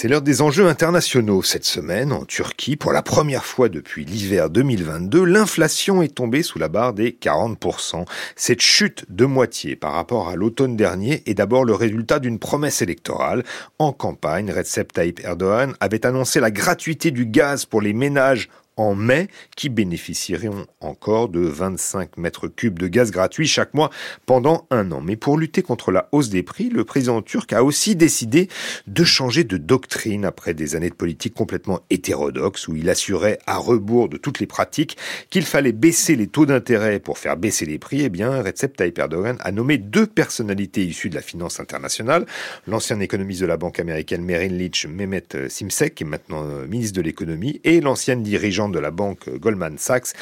C'est l'heure des enjeux internationaux. Cette semaine, en Turquie, pour la première fois depuis l'hiver 2022, l'inflation est tombée sous la barre des 40%. Cette chute de moitié par rapport à l'automne dernier est d'abord le résultat d'une promesse électorale. En campagne, Recep Tayyip Erdogan avait annoncé la gratuité du gaz pour les ménages en mai qui bénéficieront encore de 25 mètres cubes de gaz gratuit chaque mois pendant un an. Mais pour lutter contre la hausse des prix, le président turc a aussi décidé de changer de doctrine après des années de politique complètement hétérodoxe où il assurait à rebours de toutes les pratiques qu'il fallait baisser les taux d'intérêt pour faire baisser les prix. Eh bien, Recep Tayyip Erdogan a nommé deux personnalités issues de la finance internationale, l'ancien économiste de la banque américaine Merrill Lynch, Mehmet Simsek, qui est maintenant euh, ministre de l'économie, et l'ancienne dirigeante de la banque Goldman Sachs,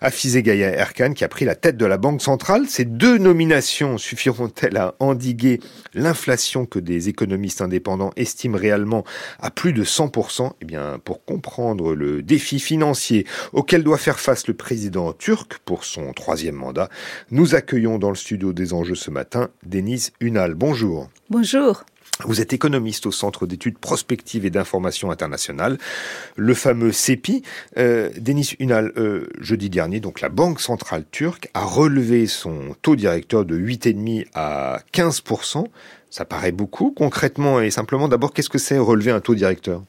Afizé Gaïa Erkan, qui a pris la tête de la Banque centrale. Ces deux nominations suffiront-elles à endiguer l'inflation que des économistes indépendants estiment réellement à plus de 100% Eh bien, pour comprendre le défi financier auquel doit faire face le président turc pour son troisième mandat, nous accueillons dans le studio des enjeux ce matin Denise Unal. Bonjour. Bonjour. Vous êtes économiste au Centre d'études prospectives et d'information internationale, le fameux CEPI. Euh, Denis Unal, euh, jeudi dernier, donc la Banque centrale turque a relevé son taux directeur de 8,5 à 15%. Ça paraît beaucoup. Concrètement et simplement, d'abord, qu'est-ce que c'est relever un taux directeur?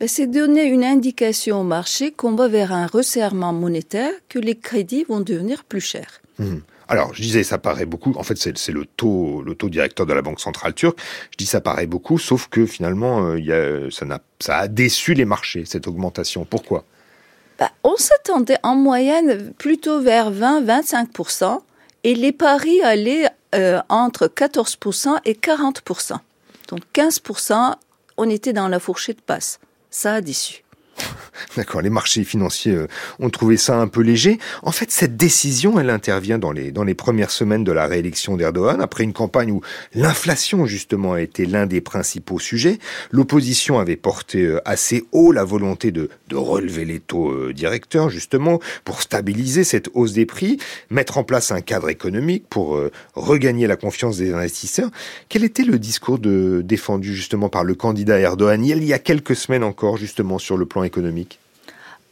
Ben, c'est donner une indication au marché qu'on va vers un resserrement monétaire, que les crédits vont devenir plus chers. Mmh. Alors, je disais, ça paraît beaucoup. En fait, c'est le taux, directeur de la Banque centrale turque. Je dis, ça paraît beaucoup, sauf que finalement, euh, ça a déçu les marchés, cette augmentation. Pourquoi? Bah, On s'attendait en moyenne plutôt vers 20-25%, et les paris allaient euh, entre 14% et 40%. Donc 15%, on était dans la fourchette basse. Ça a déçu. D'accord, les marchés financiers euh, ont trouvé ça un peu léger. En fait, cette décision, elle intervient dans les, dans les premières semaines de la réélection d'Erdogan, après une campagne où l'inflation, justement, a été l'un des principaux sujets. L'opposition avait porté euh, assez haut la volonté de, de relever les taux euh, directeurs, justement, pour stabiliser cette hausse des prix, mettre en place un cadre économique pour regagner la confiance des investisseurs. Quel était le discours défendu, justement, par le candidat Erdogan il y a quelques semaines encore, justement, sur le plan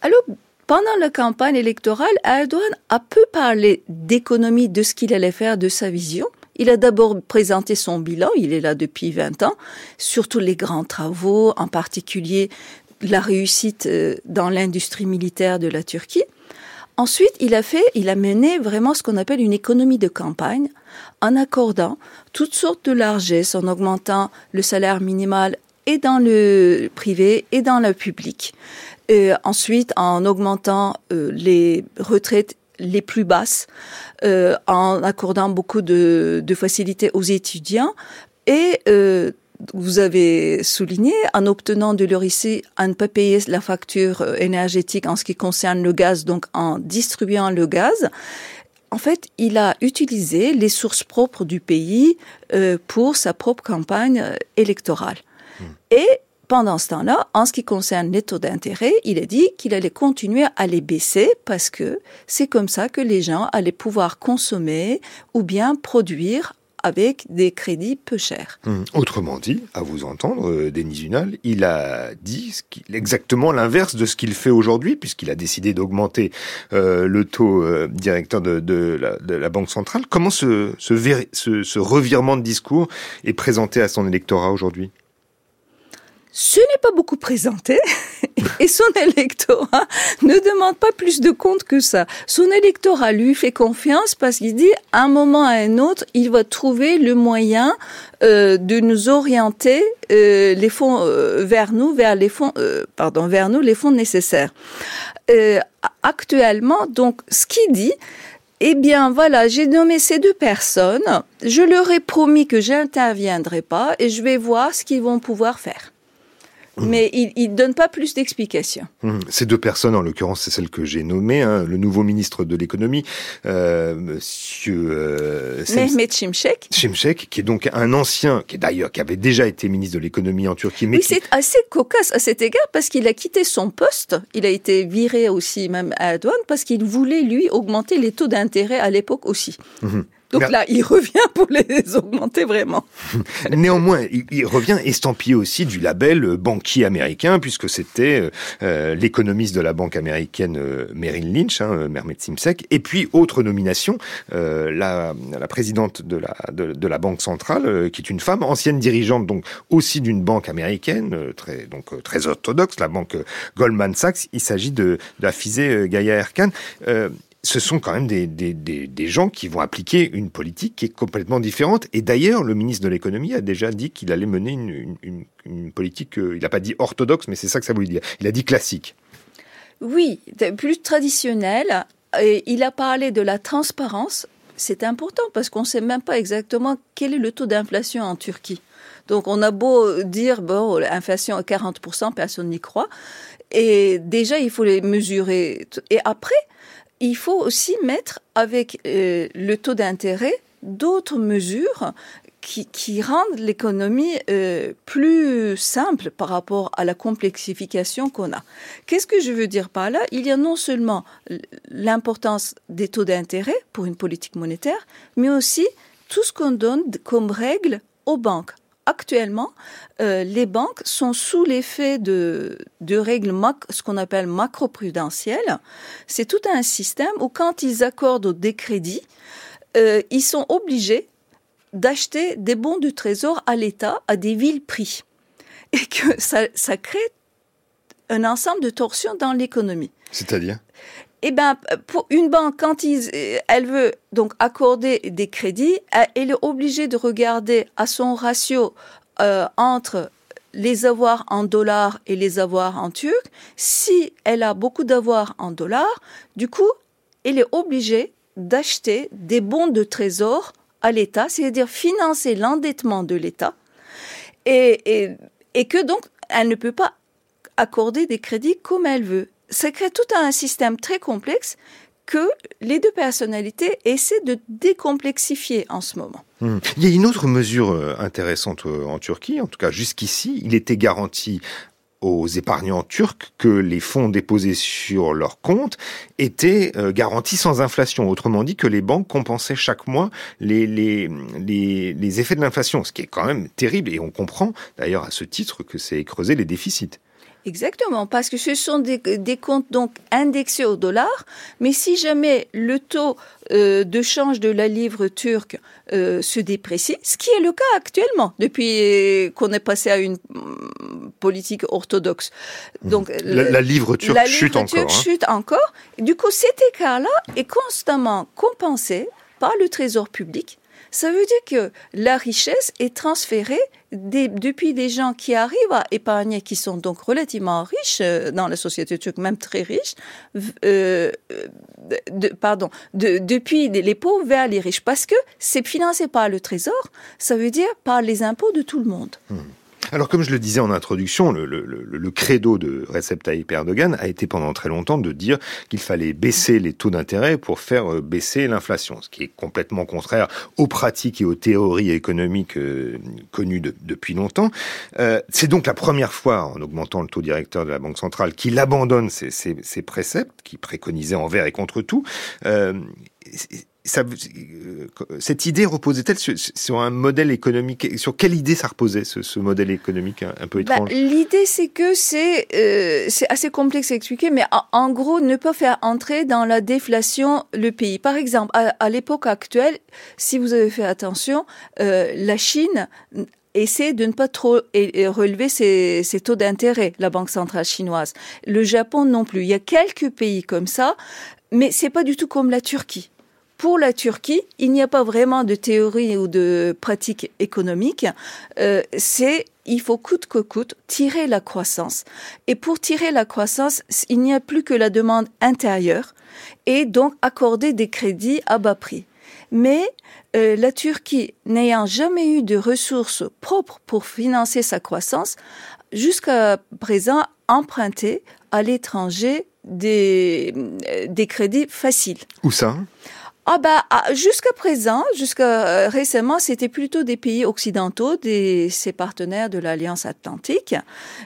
Alors, pendant la campagne électorale, Erdogan a peu parlé d'économie, de ce qu'il allait faire, de sa vision. Il a d'abord présenté son bilan, il est là depuis 20 ans, surtout les grands travaux, en particulier la réussite euh, dans l'industrie militaire de la Turquie. Ensuite, il a fait, il a mené vraiment ce qu'on appelle une économie de campagne, en accordant toutes sortes de largesses, en augmentant le salaire minimal et dans le privé et dans le public. Et ensuite, en augmentant euh, les retraites les plus basses, euh, en accordant beaucoup de, de, facilités aux étudiants et euh, vous avez souligné, en obtenant de l'EURICI à ne pas payer la facture euh, énergétique en ce qui concerne le gaz, donc en distribuant le gaz, en fait, il a utilisé les sources propres du pays euh, pour sa propre campagne euh, électorale. Et pendant ce temps-là, en ce qui concerne les taux d'intérêt, il a dit qu'il allait continuer à les baisser parce que c'est comme ça que les gens allaient pouvoir consommer ou bien produire avec des crédits peu chers. Hum, autrement dit, à vous entendre, euh, Denis Zunal, il a dit exactement l'inverse de ce qu'il fait aujourd'hui, puisqu'il a décidé d'augmenter euh, le taux euh, directeur de, la, Banque centrale. Comment ce, ce revirement de discours est présenté à son électorat aujourd'hui? Ce n'est pas beaucoup présenté et son électorat ne demande pas plus de comptes que ça. Son électorat lui fait confiance parce qu'il dit à un moment à un autre, il va trouver le moyen euh, de nous orienter euh, les fonds euh, vers nous, vers les fonds, euh, pardon, vers nous les fonds nécessaires. Euh, actuellement, donc, ce qu'il dit, eh bien, voilà, j'ai nommé ces deux personnes. Je leur ai promis que j'interviendrai pas et je vais voir ce qu'ils vont pouvoir faire. Mais il ne donne pas plus d'explications. Mmh. Ces deux personnes, en l'occurrence, c'est celle que j'ai nommée, hein, le nouveau ministre de l'économie, euh, Monsieur euh, Mehmet Şimşek. Şimşek, qui est donc un ancien, qui d'ailleurs qui avait déjà été ministre de l'économie en Turquie. Mais oui, c'est assez cocasse à cet égard parce qu'il a quitté son poste. Il a été viré aussi même à Erdogan parce qu'il voulait lui augmenter les taux d'intérêt à l'époque aussi. Mmh. Donc là, il revient pour les augmenter vraiment. Néanmoins, il, revient estampillé aussi du label banquier américain, puisque c'était euh, euh, l'économiste de la banque américaine euh, Merrill Lynch, hein, Mermet Simsek, et puis autre nomination, la, la, présidente de la, de, la banque centrale, qui est une femme, ancienne dirigeante donc aussi d'une banque américaine, très donc très orthodoxe, la banque Goldman Sachs. Il s'agit de, de la Fizeh Gaia Erkan ce sont quand même des, gens qui vont appliquer une politique qui est complètement différente. Et d'ailleurs, le ministre de l'économie a déjà dit qu'il allait mener une politique, euh, il n'a pas dit orthodoxe, mais c'est ça que ça voulait dire. Il a dit classique. Oui, plus traditionnel. Et il a parlé de la transparence. C'est important parce qu'on ne sait même pas exactement quel est le taux d'inflation en Turquie. Donc on a beau dire, bon, l'inflation à 40%, personne n'y croit. Et déjà, il faut les mesurer. Et après, il faut aussi mettre avec euh, le taux d'intérêt d'autres mesures qui, rendent l'économie euh, plus simple par rapport à la complexification qu'on a. Qu'est-ce que je veux dire par là? Il y a non seulement l'importance des taux d'intérêt pour une politique monétaire, mais aussi tout ce qu'on donne comme règles aux banques actuellement, euh, les banques sont sous l'effet de, de règles ce qu'on appelle macroprudentielles. C'est tout un système où quand ils accordent des crédits, euh, ils sont obligés d'acheter des bons du trésor à l'État à des villes prix. Et que ça, ça crée un ensemble de torsions dans l'économie. C'est-à-dire? Eh ben, pour une banque, quand elle veut donc accorder des crédits, elle est obligée de regarder à son ratio euh, entre les avoirs en dollars et les avoirs en turc. Si elle a beaucoup d'avoirs en dollars, du coup, elle est obligée d'acheter des bons de trésor à l'État, c'est-à-dire financer l'endettement de l'État, et, et que donc elle ne peut pas accorder des crédits comme elle veut ça crée tout un système très complexe que les deux personnalités essaient de décomplexifier en ce moment. Hmm. Il y a une autre mesure euh, intéressante euh, en Turquie, en tout cas jusqu'ici, il était garanti aux épargnants turcs que les fonds déposés sur leur compte étaient euh, garantis sans inflation. Autrement dit, que les banques compensaient chaque mois les, effets de l'inflation, ce qui est quand même terrible. Et on comprend d'ailleurs à ce titre que c'est creuser les déficits. Exactement, parce que ce sont des, comptes donc indexés au dollar, mais si jamais le taux euh, de change de la livre turque euh, se déprécie, ce qui est le cas actuellement depuis qu'on est passé à une mm, politique orthodoxe. Donc la, livre turque la chute livre Turque hein. chute encore. Du coup, cet écart-là est constamment compensé par le Trésor public ça veut dire que la richesse est transférée depuis des gens qui arrivent à épargner, qui sont donc relativement riches euh, dans la société turque, même très riches, euh, pardon, depuis les pauvres vers les riches, parce que c'est financé par le Trésor, ça veut dire par les impôts de tout le monde. Hmm. Alors, comme je le disais en introduction, le, credo de Recep Tayyip Erdogan a été pendant très longtemps de dire qu'il fallait baisser les taux d'intérêt pour faire euh, baisser l'inflation, ce qui est complètement contraire aux pratiques et aux théories économiques euh, connues depuis longtemps. Euh, c'est donc la première fois, en augmentant le taux directeur de la Banque centrale, qu'il abandonne ces préceptes qui préconisaient envers et contre tout. Euh, ça, euh, cette idée reposait-elle sur, un modèle économique Sur quelle idée ça reposait, ce, modèle économique un, peu bah, étrange? L'idée, c'est que c'est euh, assez complexe à expliquer, mais en, gros, ne pas faire entrer dans la déflation le pays. Par exemple, à, l'époque actuelle, si vous avez fait attention, euh, la Chine essaie de ne pas trop relever ses, ses taux d'intérêt, la Banque centrale chinoise. Le Japon non plus. Il y a quelques pays comme ça, mais c'est pas du tout comme la Turquie pour la Turquie, il n'y a pas vraiment de théorie ou de pratique économique. Euh, c'est il faut coûte que coûte tirer la croissance. Et pour tirer la croissance, il n'y a plus que la demande intérieure et donc accorder des crédits à bas prix. Mais euh, la Turquie, n'ayant jamais eu de ressources propres pour financer sa croissance, jusqu'à présent emprunté à l'étranger des, euh, des crédits faciles. Où ça? Ah bah jusqu'à présent, jusqu'à euh, récemment, c'était plutôt des pays occidentaux, des ses partenaires de l'Alliance Atlantique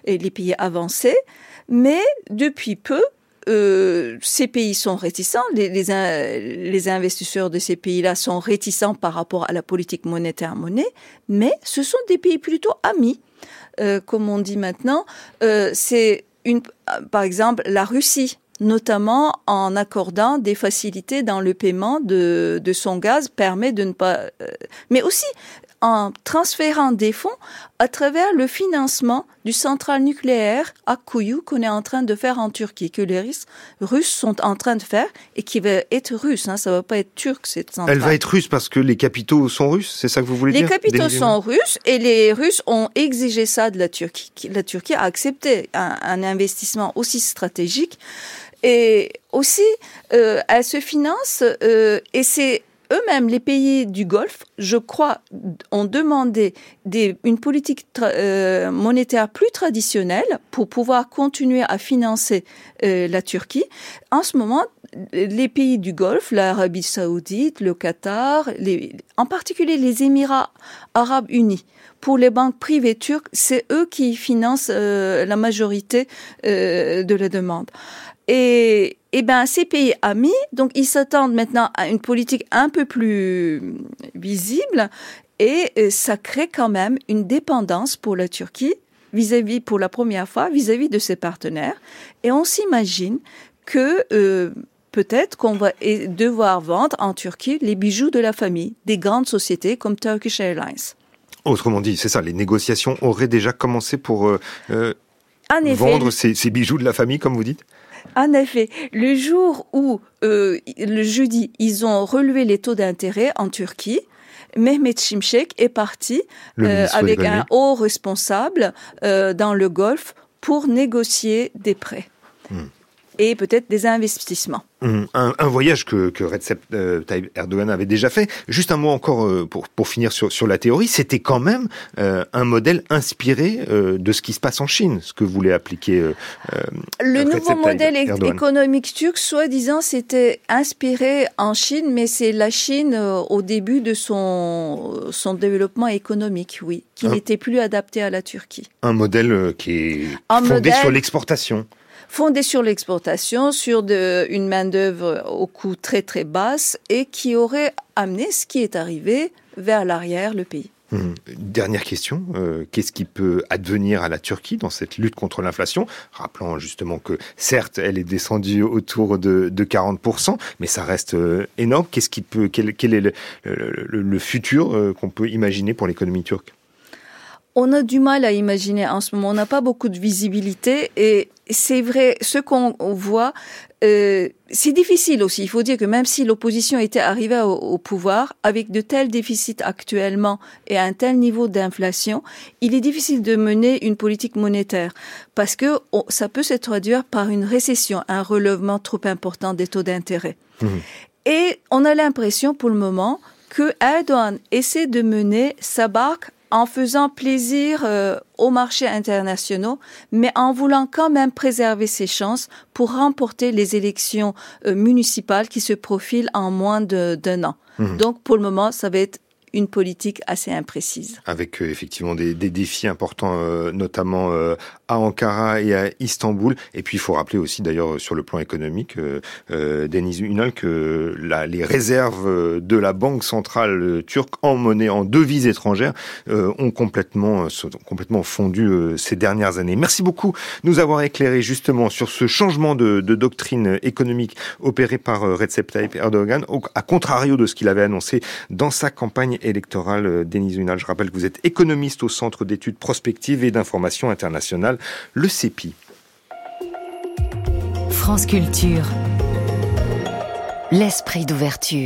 et les pays avancés. Mais depuis peu, ces pays sont réticents, les, les, investisseurs de ces pays-là sont réticents par rapport à la politique monétaire monnaie, mais ce sont des pays plutôt amis. comme on dit maintenant, c'est une, par exemple, la Russie notamment en accordant des facilités dans le paiement de, de son gaz, permet de ne pas... Euh, mais aussi en transférant des fonds à travers le financement du central nucléaire à Kouyou qu'on est en train de faire en Turquie, que les Russes sont en train de faire et qui va être russe, hein, ça va pas être turc cette centrale. Elle va être russe parce que les capitaux sont russes, c'est ça que vous voulez dire Les capitaux sont russes et les Russes ont exigé ça de la Turquie. La Turquie a accepté un, un investissement aussi stratégique et aussi, euh, elle se finance, euh, et c'est eux-mêmes, les pays du Golfe, je crois, ont demandé des, une politique euh, monétaire plus traditionnelle pour pouvoir continuer à financer euh, la Turquie. En ce moment, les pays du Golfe, l'Arabie saoudite, le Qatar, en particulier les Émirats arabes unis, pour les banques privées turques, c'est eux qui financent euh, la majorité de la demande. Et, et ben, ces pays amis, donc ils s'attendent maintenant à une politique un peu plus visible et euh, ça crée quand même une dépendance pour la Turquie vis-à-vis, pour la première fois, vis-à-vis de ses partenaires. Et on s'imagine que euh, peut-être qu'on va devoir vendre en Turquie les bijoux de la famille des grandes sociétés comme Turkish Airlines. Autrement dit, c'est ça, les négociations auraient déjà commencé pour euh, vendre ces, ces bijoux de la famille, comme vous dites? En effet, le jour où, euh, le jeudi, ils ont relevé les taux d'intérêt en Turquie, Mehmet Şimşek est parti euh, avec un haut responsable euh, dans le Golfe pour négocier des prêts. Hmm et peut-être des investissements. Mmh. Un, un, voyage que, que Recep euh, Tayyip Erdogan avait déjà fait. Juste un mot encore euh, pour, pour finir sur, sur la théorie. C'était quand même euh, un modèle inspiré de ce qui se passe en Chine, ce que voulait appliquer Le nouveau modèle économique turc, soi-disant, c'était inspiré en Chine, mais c'est la Chine au début de son, son développement économique, oui, qui n'était plus adapté à la Turquie. Un modèle qui est fondé sur l'exportation fondée sur l'exportation, sur une main-d'œuvre au coût très très basse et qui aurait amené ce qui est arrivé vers l'arrière le pays. Hum. Dernière question, euh, qu'est-ce qui peut advenir à la Turquie dans cette lutte contre l'inflation? Rappelant justement que certes, elle est descendue autour de, de 40%, mais ça reste euh, énorme. Qu'est-ce qui peut, quel, est le futur euh, qu'on peut imaginer pour l'économie turque? On a du mal à imaginer en ce moment. On n'a pas beaucoup de visibilité et c'est vrai, ce qu'on voit, euh, c'est difficile aussi. Il faut dire que même si l'opposition était arrivée au, pouvoir, avec de tels déficits actuellement et un tel niveau d'inflation, il est difficile de mener une politique monétaire parce que ça peut se traduire par une récession, un relèvement trop important des taux d'intérêt. Mmh. Et on a l'impression pour le moment que Erdogan essaie de mener sa barque en faisant plaisir euh, aux marchés internationaux, mais en voulant quand même préserver ses chances pour remporter les élections euh, municipales qui se profilent en moins d'un an. Mmh. Donc pour le moment, ça va être une politique assez imprécise. Avec euh, effectivement des, des, défis importants, euh, notamment euh, à Ankara et à Istanbul. Et puis il faut rappeler aussi d'ailleurs sur le plan économique, Denis Ünal, que la, les réserves de la Banque centrale turque en monnaie, en devises étrangères, ont complètement, sont complètement fondu ces dernières années. Merci beaucoup de nous avoir éclairé justement sur ce changement de, de doctrine économique opéré par Recep Tayyip Erdogan, à contrario de ce qu'il avait annoncé dans sa campagne électorale, euh, Denis Unal. Je rappelle que vous êtes économiste au Centre d'études prospectives et d'information internationale, le CEPI. France Culture. L'esprit d'ouverture.